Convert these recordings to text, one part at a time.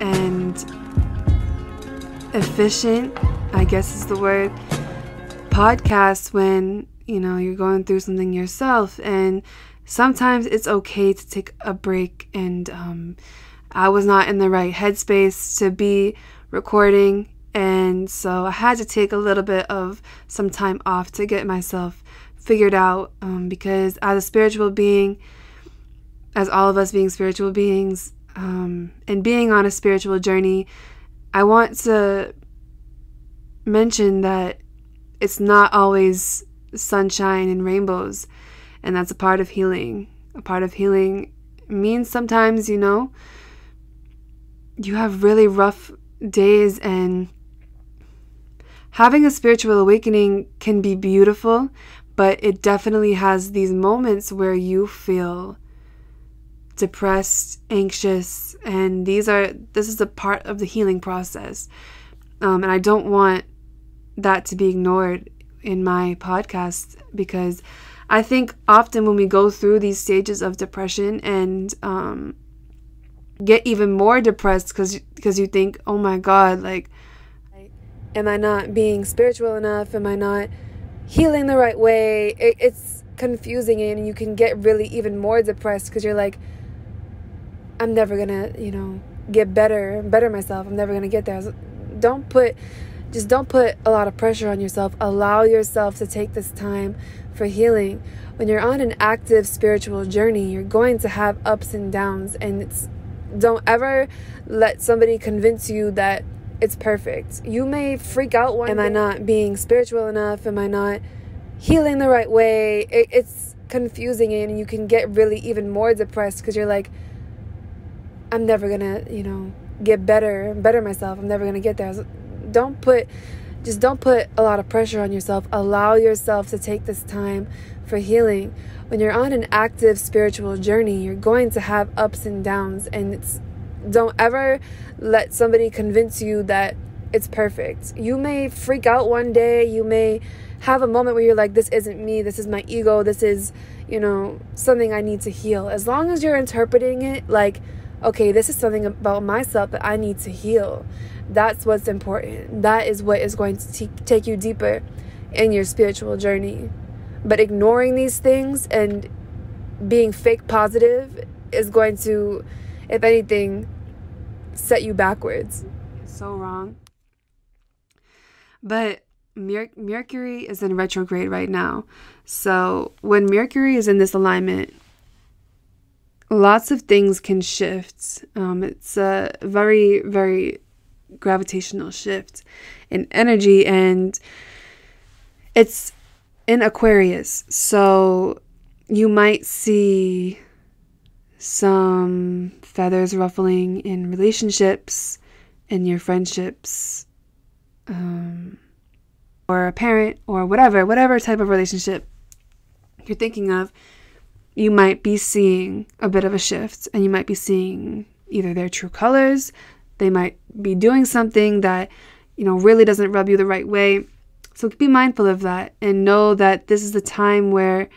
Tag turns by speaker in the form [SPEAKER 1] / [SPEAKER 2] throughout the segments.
[SPEAKER 1] and efficient, I guess is the word, podcast when, you know, you're going through something yourself. And sometimes it's okay to take a break. And um, I was not in the right headspace to be recording. And so I had to take a little bit of some time off to get myself figured out um, because as a spiritual being, as all of us being spiritual beings, um, and being on a spiritual journey, I want to mention that it's not always sunshine and rainbows, and that's a part of healing. A part of healing means sometimes, you know, you have really rough days, and having a spiritual awakening can be beautiful, but it definitely has these moments where you feel depressed, anxious, and these are this is a part of the healing process. Um, and I don't want that to be ignored in my podcast because I think often when we go through these stages of depression and um, get even more depressed because because you think, oh my God, like, am I not being spiritual enough? Am I not healing the right way? It, it's confusing and you can get really even more depressed because you're like I'm never gonna, you know, get better, better myself. I'm never gonna get there. Don't put, just don't put a lot of pressure on yourself. Allow yourself to take this time for healing. When you're on an active spiritual journey, you're going to have ups and downs, and it's don't ever let somebody convince you that it's perfect. You may freak out one. Am I not being spiritual enough? Am I not healing the right way? It, it's confusing, and you can get really even more depressed because you're like I'm never gonna, you know, get better, better myself. I'm never gonna get there. Don't put, just don't put a lot of pressure on yourself. Allow yourself to take this time for healing. When you're on an active spiritual journey, you're going to have ups and downs, and it's don't ever let somebody convince you that it's perfect. You may freak out one day. You may have a moment where you're like, this isn't me. This is my ego. This is, you know, something I need to heal. As long as you're interpreting it like okay, this is something about myself that I need to heal. That's what's important. That is what is going to t- take you deeper in your spiritual journey. But ignoring these things and being fake positive is going to, if anything, set you backwards. So wrong. But Mer- Mercury is in retrograde right now. So when Mercury is in this alignment, lots of things can shift. Um, it's a very, very gravitational shift in energy, and it's in Aquarius. So you might see some feathers ruffling in relationships, in your friendships, um, or a parent, or whatever, whatever type of relationship you're thinking of you might be seeing a bit of a shift and you might be seeing either their true colors, they might be doing something that, you know, really doesn't rub you the right way. So be mindful of that and know that this is the time where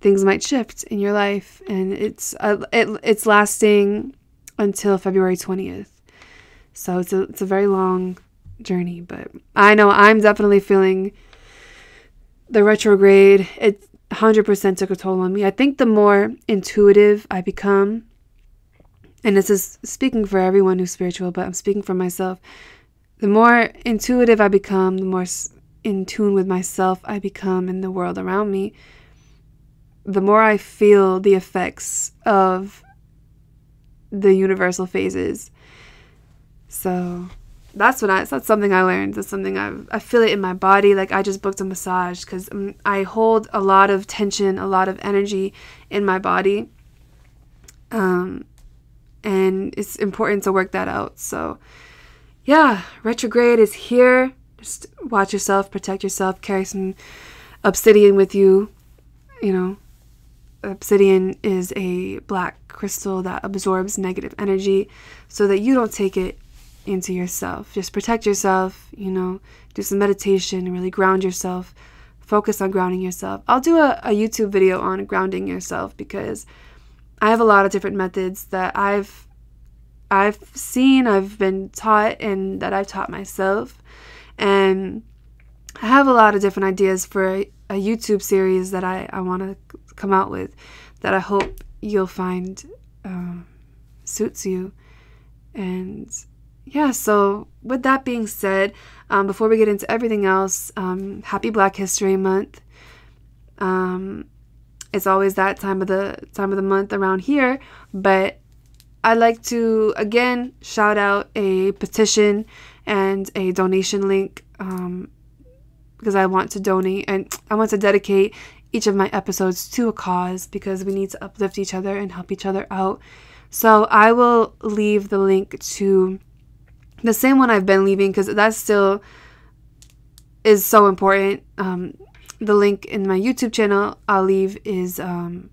[SPEAKER 1] things might shift in your life and it's uh, it, it's lasting until February 20th. So it's a it's a very long journey, but I know I'm definitely feeling the retrograde. It 100% took a toll on me. I think the more intuitive I become, and this is speaking for everyone who's spiritual, but I'm speaking for myself. The more intuitive I become, the more in tune with myself I become and the world around me, the more I feel the effects of the universal phases. So that's what I that's something I learned. That's something I I feel it in my body. Like I just booked a massage because um, I hold a lot of tension, a lot of energy in my body. Um, and it's important to work that out. So, yeah, retrograde is here. Just watch yourself, protect yourself, carry some obsidian with you. You know, obsidian is a black crystal that absorbs negative energy so that you don't take it into yourself. Just protect yourself, you know, do some meditation and really ground yourself. Focus on grounding yourself. I'll do a, a YouTube video on grounding yourself because I have a lot of different methods that I've I've seen, I've been taught, and that I've taught myself. And I have a lot of different ideas for a, a YouTube series that I, I want to come out with that I hope you'll find um, suits you. And yeah, so with that being said, um, before we get into everything else, um, happy Black History Month. Um, it's always that time of the time of the month around here, but I'd like to again shout out a petition and a donation link um, because I want to donate and I want to dedicate each of my episodes to a cause because we need to uplift each other and help each other out. So I will leave the link to the same one I've been leaving because that still is so important. Um, the link in my YouTube channel I'll leave is um,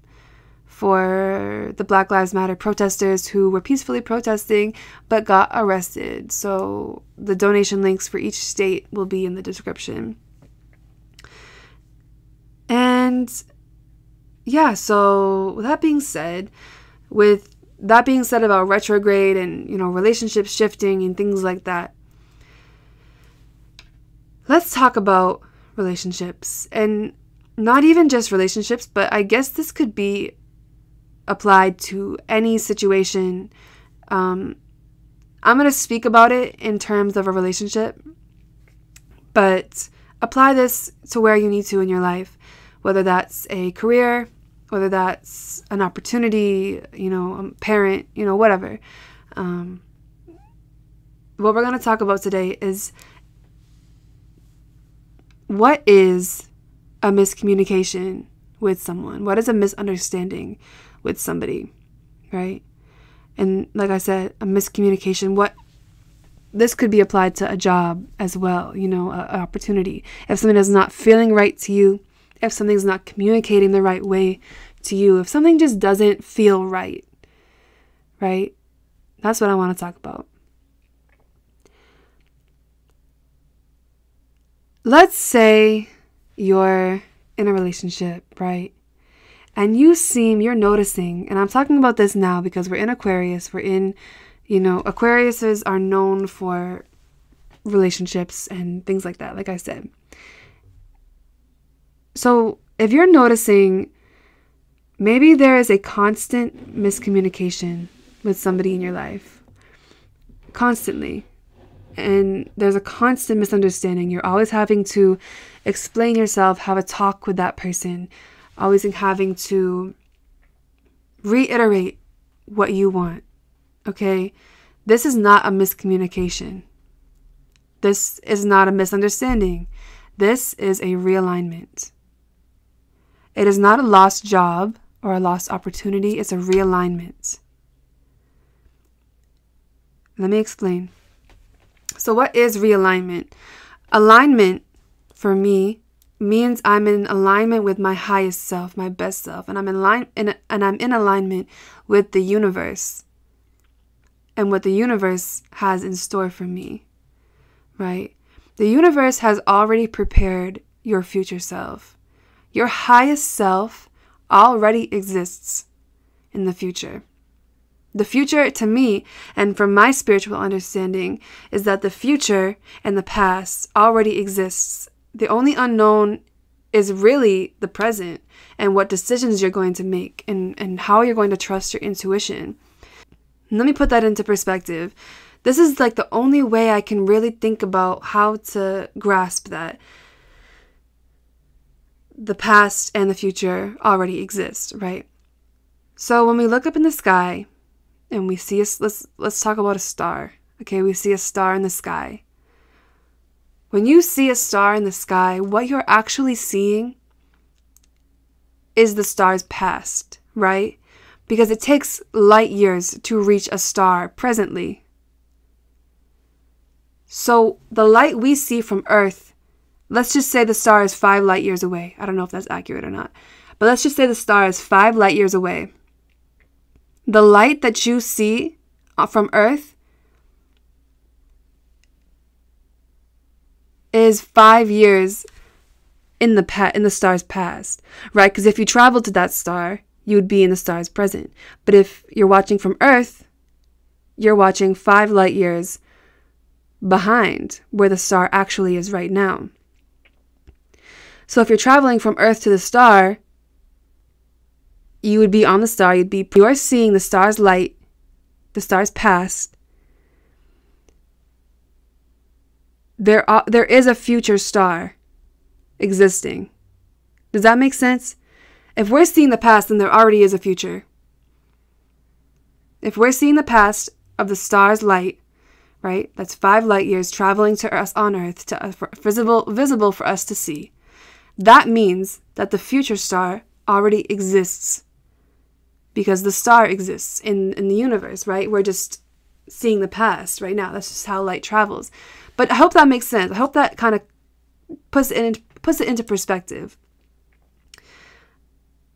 [SPEAKER 1] for the Black Lives Matter protesters who were peacefully protesting but got arrested. So the donation links for each state will be in the description. And yeah, so with that being said, with that being said about retrograde and you know relationships shifting and things like that, let's talk about relationships and not even just relationships, but I guess this could be applied to any situation. Um, I'm going to speak about it in terms of a relationship, but apply this to where you need to in your life, whether that's a career, whether that's an opportunity, you know, a parent, you know, whatever. Um, what we're going to talk about today is what is a miscommunication with someone? What is a misunderstanding with somebody, right? And like I said, a miscommunication, what this could be applied to a job as well, you know, an opportunity. If something is not feeling right to you, if something's not communicating the right way to you, if something just doesn't feel right, right? That's what I want to talk about. Let's say you're in a relationship, right? And you seem, you're noticing, and I'm talking about this now because we're in Aquarius, we're in, you know, Aquariuses are known for relationships and things like that, like I said. So if you're noticing, maybe there is a constant miscommunication with somebody in your life, constantly and there's a constant misunderstanding. You're always having to explain yourself, have a talk with that person, always having to reiterate what you want. Okay? This is not a miscommunication. This is not a misunderstanding. This is a realignment. It is not a lost job or a lost opportunity, it's a realignment. Let me explain. So, what is realignment? Alignment for me means I'm in alignment with my highest self, my best self, and I'm in line in, and I'm in alignment with the universe and what the universe has in store for me. Right? The universe has already prepared your future self. Your highest self already exists in the future. The future, to me, and from my spiritual understanding, is that the future and the past already exists. The only unknown is really the present and what decisions you're going to make and, and how you're going to trust your intuition. Let me put that into perspective. This is like the only way I can really think about how to grasp that the past and the future already exist, right? So when we look up in the sky, and we see a, let's let's talk about a star. Okay, we see a star in the sky. When you see a star in the sky, what you're actually seeing is the star's past, right? Because it takes light years to reach a star presently. So the light we see from Earth, let's just say the star is five light years away. I don't know if that's accurate or not. But let's just say the star is five light years away. The light that you see uh, from Earth is five years in the pa- in the star's past, right? Because if you travel to that star, you would be in the star's present. But if you're watching from Earth, you're watching five light years behind where the star actually is right now. So if you're traveling from Earth to the star, you would be on the star, you'd be you're seeing the star's light, the star's past. There are, there is a future star existing. Does that make sense? If we're seeing the past, then there already is a future. If we're seeing the past of the star's light, right? That's five light years traveling to us on Earth to uh, visible visible for us to see. That means that the future star already exists because the star exists in, in the universe, right? We're just seeing the past right now. That's just how light travels. But I hope that makes sense. I hope that kind of puts it in, puts it into perspective.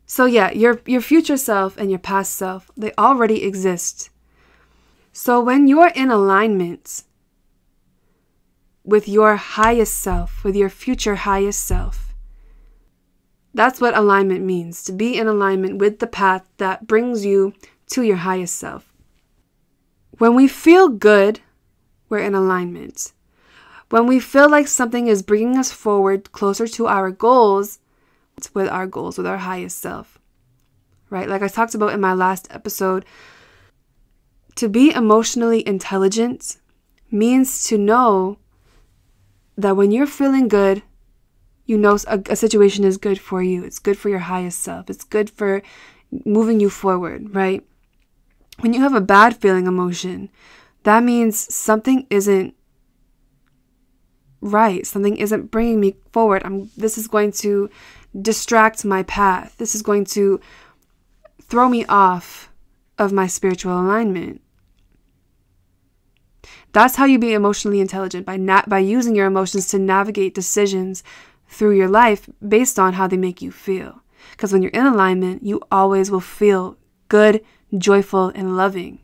[SPEAKER 1] So yeah, your your future self and your past self, they already exist. So when you're in alignment with your highest self, with your future highest self, that's what alignment means to be in alignment with the path that brings you to your highest self. When we feel good, we're in alignment. When we feel like something is bringing us forward closer to our goals, it's with our goals, with our highest self. Right? Like I talked about in my last episode, to be emotionally intelligent means to know that when you're feeling good, you know a, a, situation is good for you. It's good for your highest self. It's good for moving you forward, right? When you have a bad feeling emotion, that means something isn't right. Something isn't bringing me forward. I'm this is going to distract my path. This is going to throw me off of my spiritual alignment. That's how you be emotionally intelligent by by using your emotions to navigate decisions through your life based on how they make you feel. Because when you're in alignment, you always will feel good, joyful, and loving.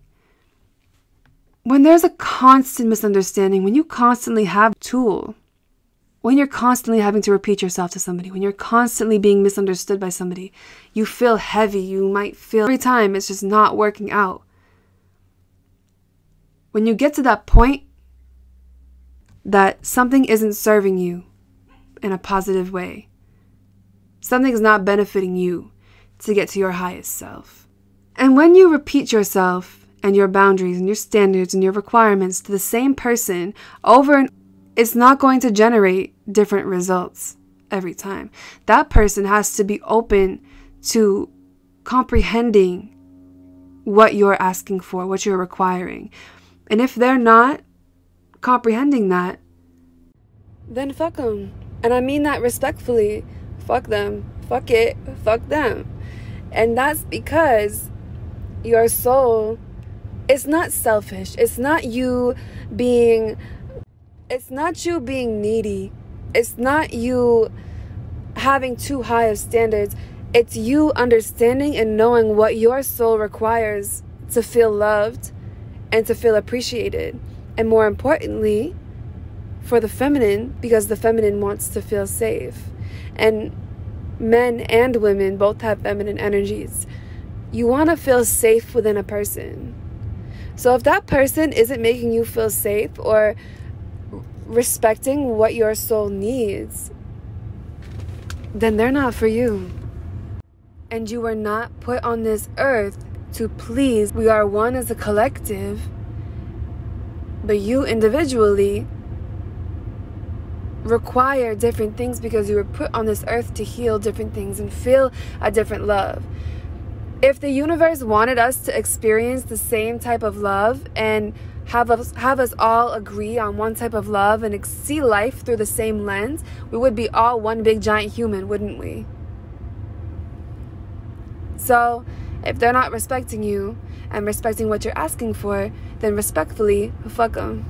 [SPEAKER 1] When there's a constant misunderstanding, when you constantly have tool, when you're constantly having to repeat yourself to somebody, when you're constantly being misunderstood by somebody, you feel heavy. You might feel every time it's just not working out. When you get to that point that something isn't serving you, in a positive way. Something's not benefiting you to get to your highest self. And when you repeat yourself and your boundaries and your standards and your requirements to the same person over and it's not going to generate different results every time. That person has to be open to comprehending what you're asking for, what you're requiring. And if they're not comprehending that, then fuck them. And I mean that respectfully. Fuck them. Fuck it. Fuck them. And that's because your soul is not selfish. It's not you being it's not you being needy. It's not you having too high of standards. It's you understanding and knowing what your soul requires to feel loved and to feel appreciated. And more importantly, for the feminine because the feminine wants to feel safe. And men and women both have feminine energies. You want to feel safe within a person. So if that person isn't making you feel safe or respecting what your soul needs, then they're not for you. And you were not put on this earth to please. We are one as a collective, but you individually require different things because you were put on this earth to heal different things and feel a different love. If the universe wanted us to experience the same type of love and have us have us all agree on one type of love and see life through the same lens, we would be all one big giant human, wouldn't we? So, if they're not respecting you and respecting what you're asking for, then respectfully, fuck them.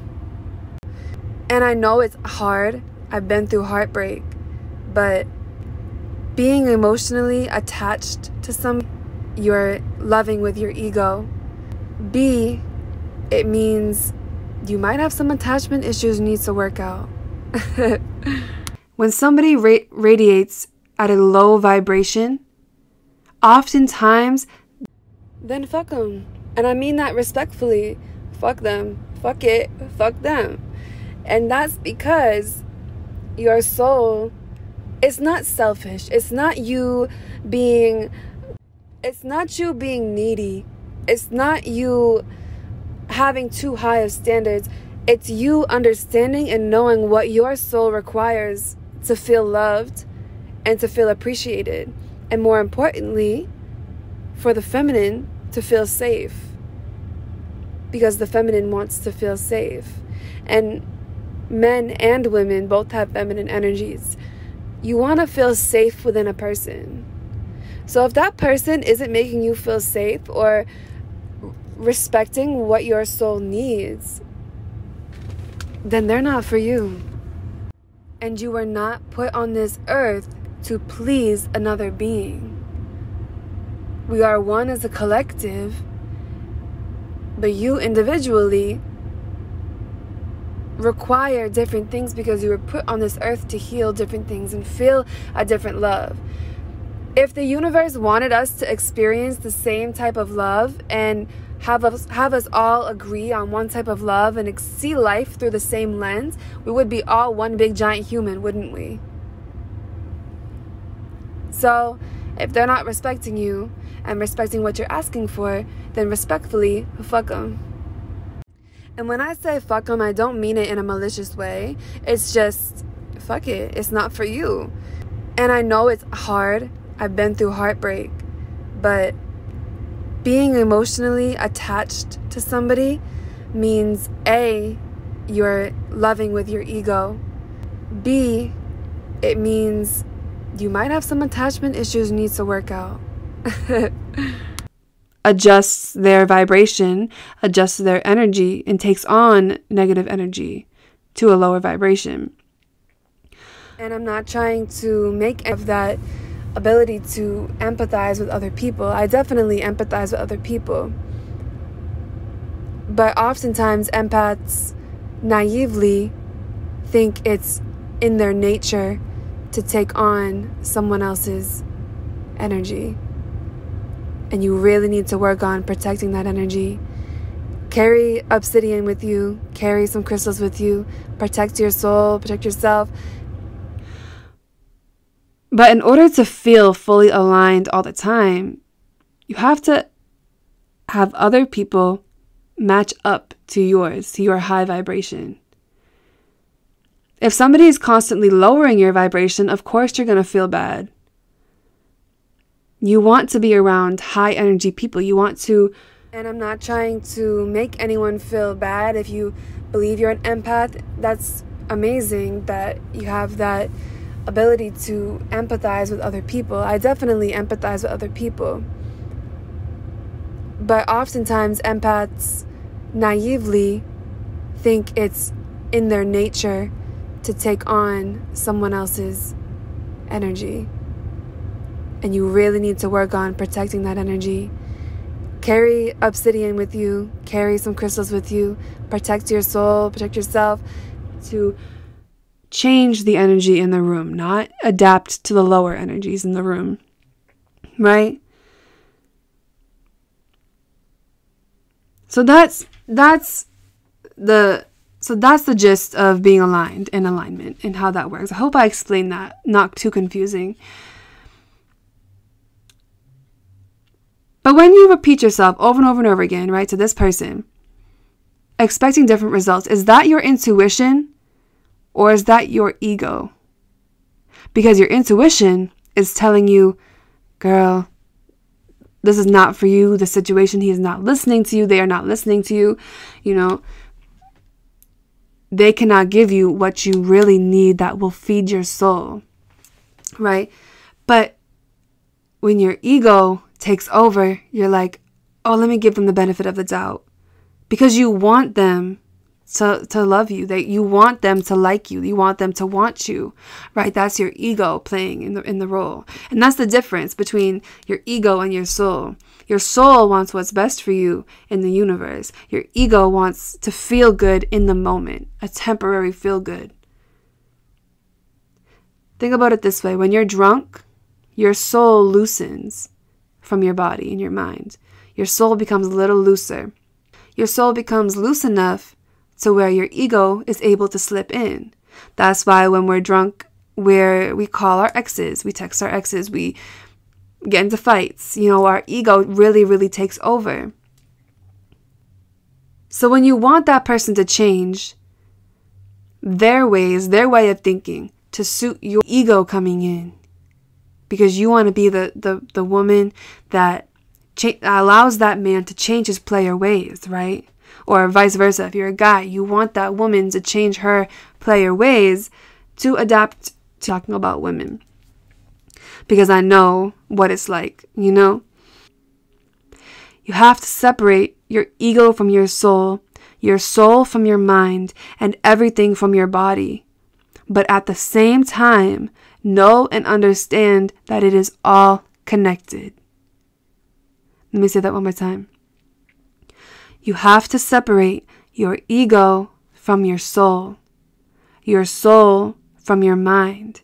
[SPEAKER 1] And I know it's hard I've been through heartbreak, but being emotionally attached to some you're loving with your ego. B, it means you might have some attachment issues needs to work out. when somebody ra- radiates at a low vibration, oftentimes then fuck them. And I mean that respectfully. fuck them. Fuck it. Fuck them. And that's because your soul it's not selfish. It's not you being it's not you being needy. It's not you having too high of standards. It's you understanding and knowing what your soul requires to feel loved and to feel appreciated. And more importantly, for the feminine to feel safe. Because the feminine wants to feel safe. And men and women both have feminine energies. You want to feel safe within a person. So if that person isn't making you feel safe or respecting what your soul needs, then they're not for you. And you were not put on this earth to please another being. We are one as a collective, but you individually require different things because you were put on this earth to heal different things and feel a different love. If the universe wanted us to experience the same type of love and have us have us all agree on one type of love and see life through the same lens, we would be all one big giant human, wouldn't we? So, if they're not respecting you and respecting what you're asking for, then respectfully, fuck them. And when I say fuck them, I don't mean it in a malicious way. It's just, fuck it. It's not for you. And I know it's hard. I've been through heartbreak. But being emotionally attached to somebody means A, you're loving with your ego. B, it means you might have some attachment issues you need to work out. adjusts their vibration, adjusts their energy, and takes on negative energy to a lower vibration. And I'm not trying to make of that ability to empathize with other people. I definitely empathize with other people. But oftentimes, empaths naively think it's in their nature to take on someone else's energy and you really need to work on protecting that energy. Carry obsidian with you, carry some crystals with you, protect your soul, protect yourself. But in order to feel fully aligned all the time, you have to have other people match up to yours, to your high vibration. If somebody is constantly lowering your vibration, of course you're going to feel bad. You want to be around high energy people. You want to. And I'm not trying to make anyone feel bad if you believe you're an empath. That's amazing that you have that ability to empathize with other people. I definitely empathize with other people. But oftentimes, empaths naively think it's in their nature to take on someone else's energy and you really need to work on protecting that energy. Carry obsidian with you, carry some crystals with you, protect your soul, protect yourself to change the energy in the room, not adapt to the lower energies in the room. Right? So that's that's the so that's the gist of being aligned in alignment and how that works. I hope I explained that, not too confusing. But when you repeat yourself over and over and over again, right, to this person, expecting different results, is that your intuition or is that your ego? Because your intuition is telling you, girl, this is not for you. The situation, he is not listening to you. They are not listening to you. You know, they cannot give you what you really need that will feed your soul, right? But when your ego takes over, you're like, oh, let me give them the benefit of the doubt. Because you want them to, to love you, that you want them to like you, you want them to want you, right? That's your ego playing in the, in the role. And that's the difference between your ego and your soul. Your soul wants what's best for you in the universe. Your ego wants to feel good in the moment, a temporary feel good. Think about it this way when you're drunk, your soul loosens from your body and your mind. Your soul becomes a little looser. your soul becomes loose enough to where your ego is able to slip in. That's why when we're drunk, where we call our exes, we text our exes, we get into fights. You know, our ego really, really takes over. So when you want that person to change their ways, their way of thinking to suit your ego coming in, because you want to be the, the, the woman that cha- allows that man to change his player ways, right? Or vice versa. If you're a guy, you want that woman to change her player ways to adapt to talking about women. Because I know what it's like, you know? You have to separate your ego from your soul, your soul from your mind, and everything from your body. But at the same time, know and understand that it is all connected. Let me say that one more time. You have to separate your ego from your soul, your soul from your mind,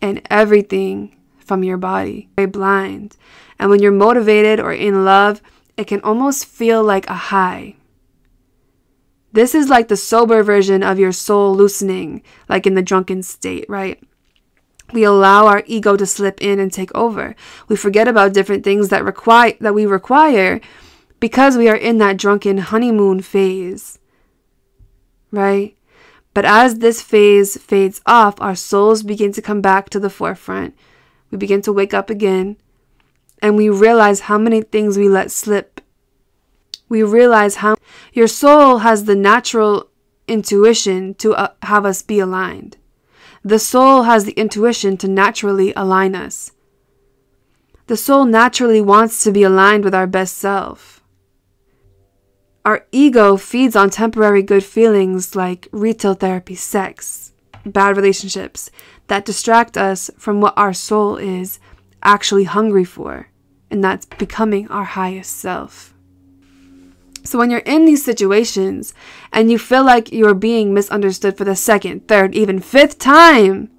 [SPEAKER 1] and everything from your body. Very blind. And when you're motivated or in love, it can almost feel like a high. This is like the sober version of your soul loosening, like in the drunken state, right? We allow our ego to slip in and take over. We forget about different things that require that we require because we are in that drunken honeymoon phase. Right? But as this phase fades off, our souls begin to come back to the forefront. We begin to wake up again and we realize how many things we let slip. We realize how your soul has the natural intuition to uh, have us be aligned. The soul has the intuition to naturally align us. The soul naturally wants to be aligned with our best self. Our ego feeds on temporary good feelings like retail therapy, sex, bad relationships that distract us from what our soul is actually hungry for, and that's becoming our highest self. So when you're in these situations and you feel like you're being misunderstood for the second, third, even fifth time,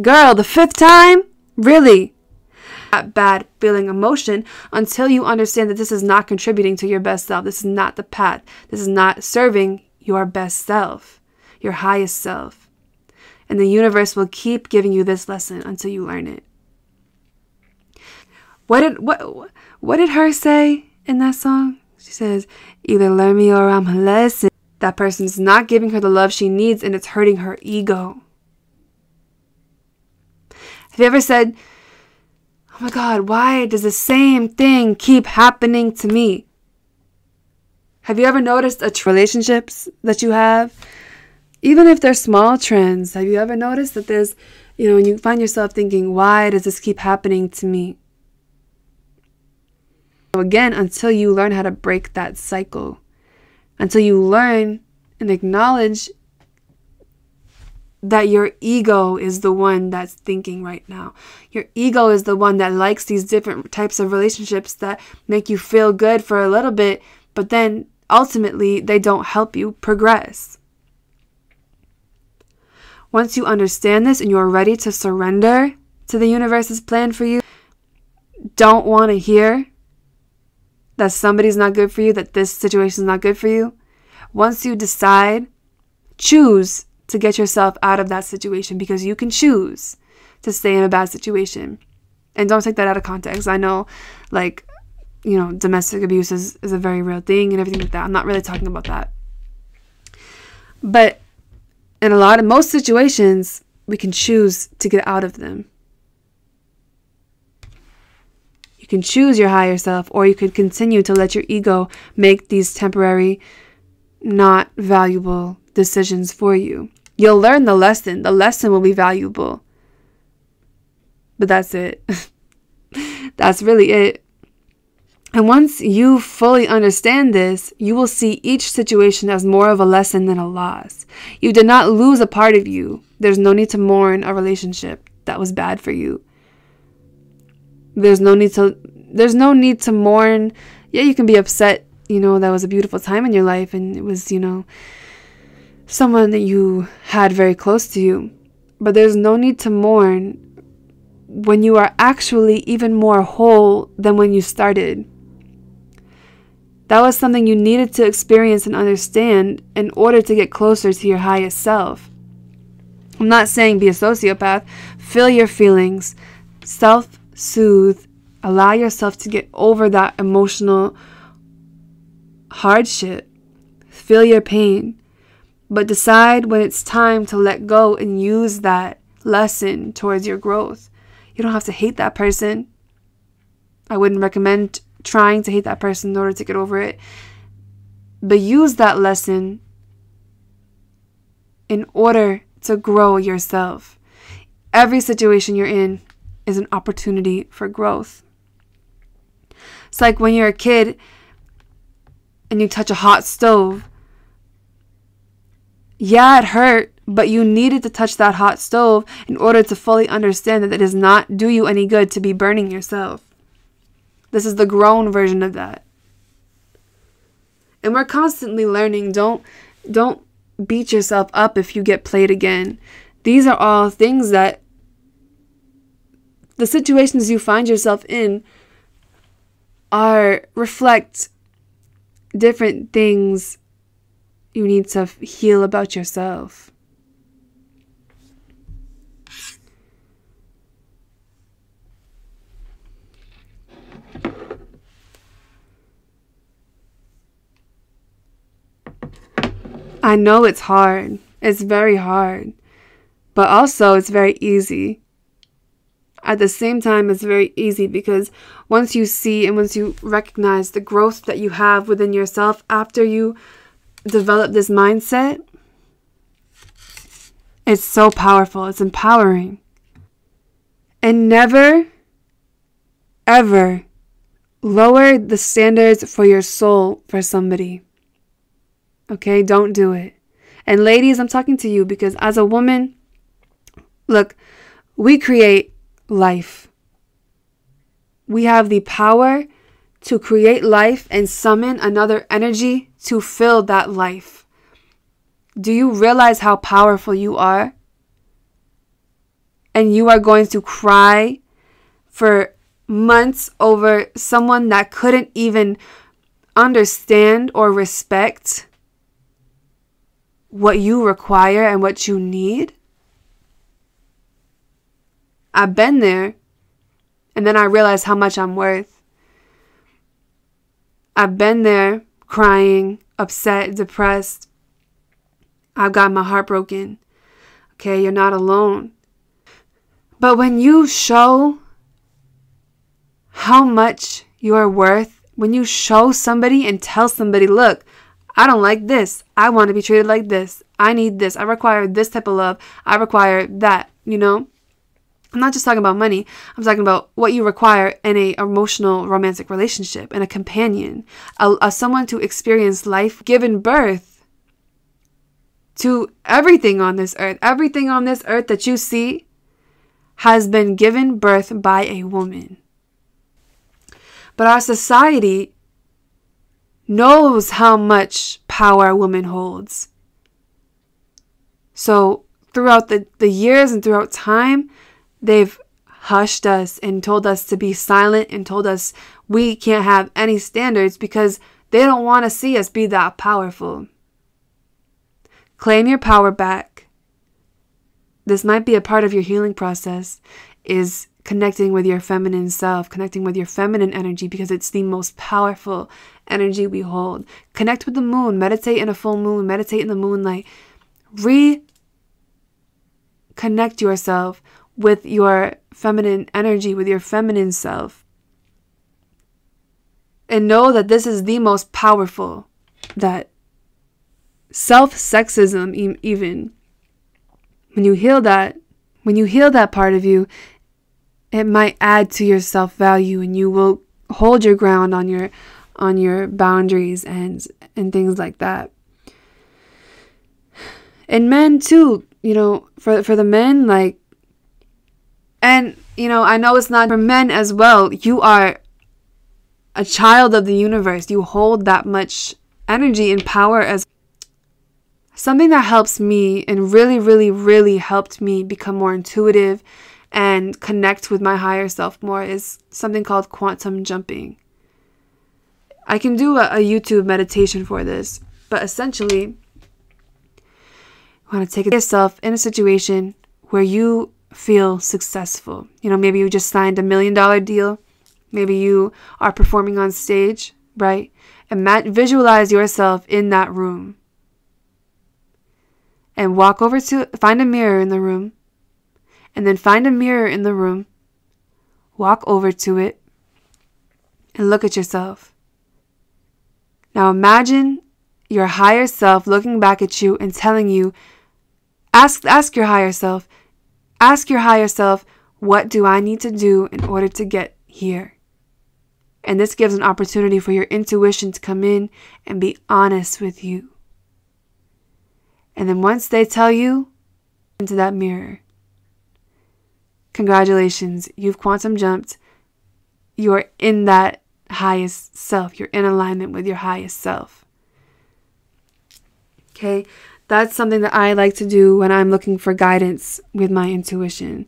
[SPEAKER 1] girl, the fifth time? Really? That bad feeling emotion until you understand that this is not contributing to your best self. This is not the path. This is not serving your best self, your highest self. And the universe will keep giving you this lesson until you learn it. What did what what did her say in that song? She says, either learn me or I'm a lesson. That person's not giving her the love she needs and it's hurting her ego. Have you ever said, Oh my God, why does the same thing keep happening to me? Have you ever noticed a t- relationships that you have? Even if they're small trends, have you ever noticed that there's, you know, when you find yourself thinking, why does this keep happening to me? Again, until you learn how to break that cycle, until you learn and acknowledge that your ego is the one that's thinking right now. Your ego is the one that likes these different types of relationships that make you feel good for a little bit, but then ultimately they don't help you progress. Once you understand this and you're ready to surrender to the universe's plan for you, don't want to hear that somebody's not good for you, that this situation is not good for you, once you decide, choose to get yourself out of that situation because you can choose to stay in a bad situation. And don't take that out of context. I know, like, you know, domestic abuse is, is a very real thing and everything like that. I'm not really talking about that. But in a lot of most situations, we can choose to get out of them. Can choose your higher self, or you could continue to let your ego make these temporary, not valuable decisions for you. You'll learn the lesson. The lesson will be valuable. But that's it. that's really it. And once you fully understand this, you will see each situation as more of a lesson than a loss. You did not lose a part of you. There's no need to mourn a relationship that was bad for you. There's no need to there's no need to mourn. Yeah, you can be upset, you know, that was a beautiful time in your life and it was, you know, someone that you had very close to you. But there's no need to mourn when you are actually even more whole than when you started. That was something you needed to experience and understand in order to get closer to your highest self. I'm not saying be a sociopath. Feel your feelings, self soothe, allow yourself to get over that emotional hardship. Feel your pain, but decide when it's time to let go and use that lesson towards your growth. You don't have to hate that person. I wouldn't recommend trying to hate that person in order to get over it. But use that lesson in order to grow yourself. Every situation you're in is an opportunity for growth. It's like when you're a kid and you touch a hot stove. Yeah, it hurt, but you needed to touch that hot stove in order to fully understand that it does not do you any good to be burning yourself. This is the grown version of that. And we're constantly learning. Don't don't beat yourself up if you get played again. These are all things that the situations you find yourself in are reflect different things you need to heal about yourself. I know it's hard. It's very hard. But also, it's very easy. At the same time, it's very easy because once you see and once you recognize the growth that you have within yourself after you develop this mindset, it's so powerful. It's empowering. And never, ever lower the standards for your soul for somebody. Okay, don't do it. And ladies, I'm talking to you because as a woman, look, we create life. We have the power to create life and summon another energy to fill that life. Do you realize how powerful you are? And you are going to cry for months over someone that couldn't even understand or respect what you require and what you need. I've been there, and then I realized how much I'm worth. I've been there crying, upset, depressed. I've got my heart broken. Okay, you're not alone. But when you show how much you're worth, when you show somebody and tell somebody, look, I don't like this. I want to be treated like this. I need this. I require this type of love. I require that, you know? I'm not just talking about money. I'm talking about what you require in a emotional romantic relationship and a companion, a, a someone to experience life given birth to everything on this earth. Everything on this earth that you see has been given birth by a woman. But our society knows how much power a woman holds. So, throughout the, the years and throughout time, they've hushed us and told us to be silent and told us we can't have any standards because they don't want to see us be that powerful. Claim your power back. This might be a part of your healing process is connecting with your feminine self, connecting with your feminine energy because it's the most powerful energy we hold. Connect with the moon, meditate in a full moon, meditate in the moonlight. Reconnect yourself with your feminine energy, with your feminine self. And know that this is the most powerful, that self sexism, even when you heal that, when you heal that part of you, it might add to your self value and you will hold your ground on your on your boundaries and and things like that. And men too, you know, for for the men like and you know, I know it's not for men as well. You are a child of the universe. You hold that much energy and power as something that helps me and really really really helped me become more intuitive and connect with my higher self more is something called quantum jumping. I can do a, a YouTube meditation for this, but essentially, you want to take yourself in a situation where you feel successful. You know, maybe you just signed a million dollar deal. Maybe you are performing on stage, right? And visualize yourself in that room. And walk over to find a mirror in the room. And then find a mirror in the room. Walk over to it and look at yourself. Now imagine your higher self looking back at you and telling you, ask, ask your higher self, ask your higher self, what do I need to do in order to get here? And this gives an opportunity for your intuition to come in and be honest with you. And then once they tell you, into that mirror. Congratulations, you've quantum jumped. You're in that highest self. You're in alignment with your highest self. Okay, that's something that I like to do when I'm looking for guidance with my intuition.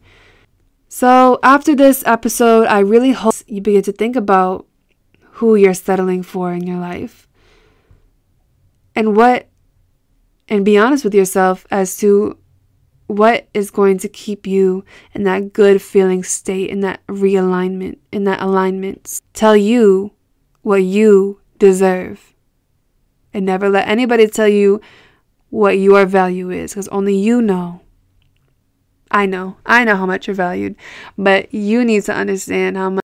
[SPEAKER 1] So, after this episode, I really hope you begin to think about who you're settling for in your life and what, and be honest with yourself as to what is going to keep you in that good feeling state, in that realignment, in that alignment. Tell you what you deserve. And never let anybody tell you what your value is, because only you know. I know. I know how much you're valued, but you need to understand how much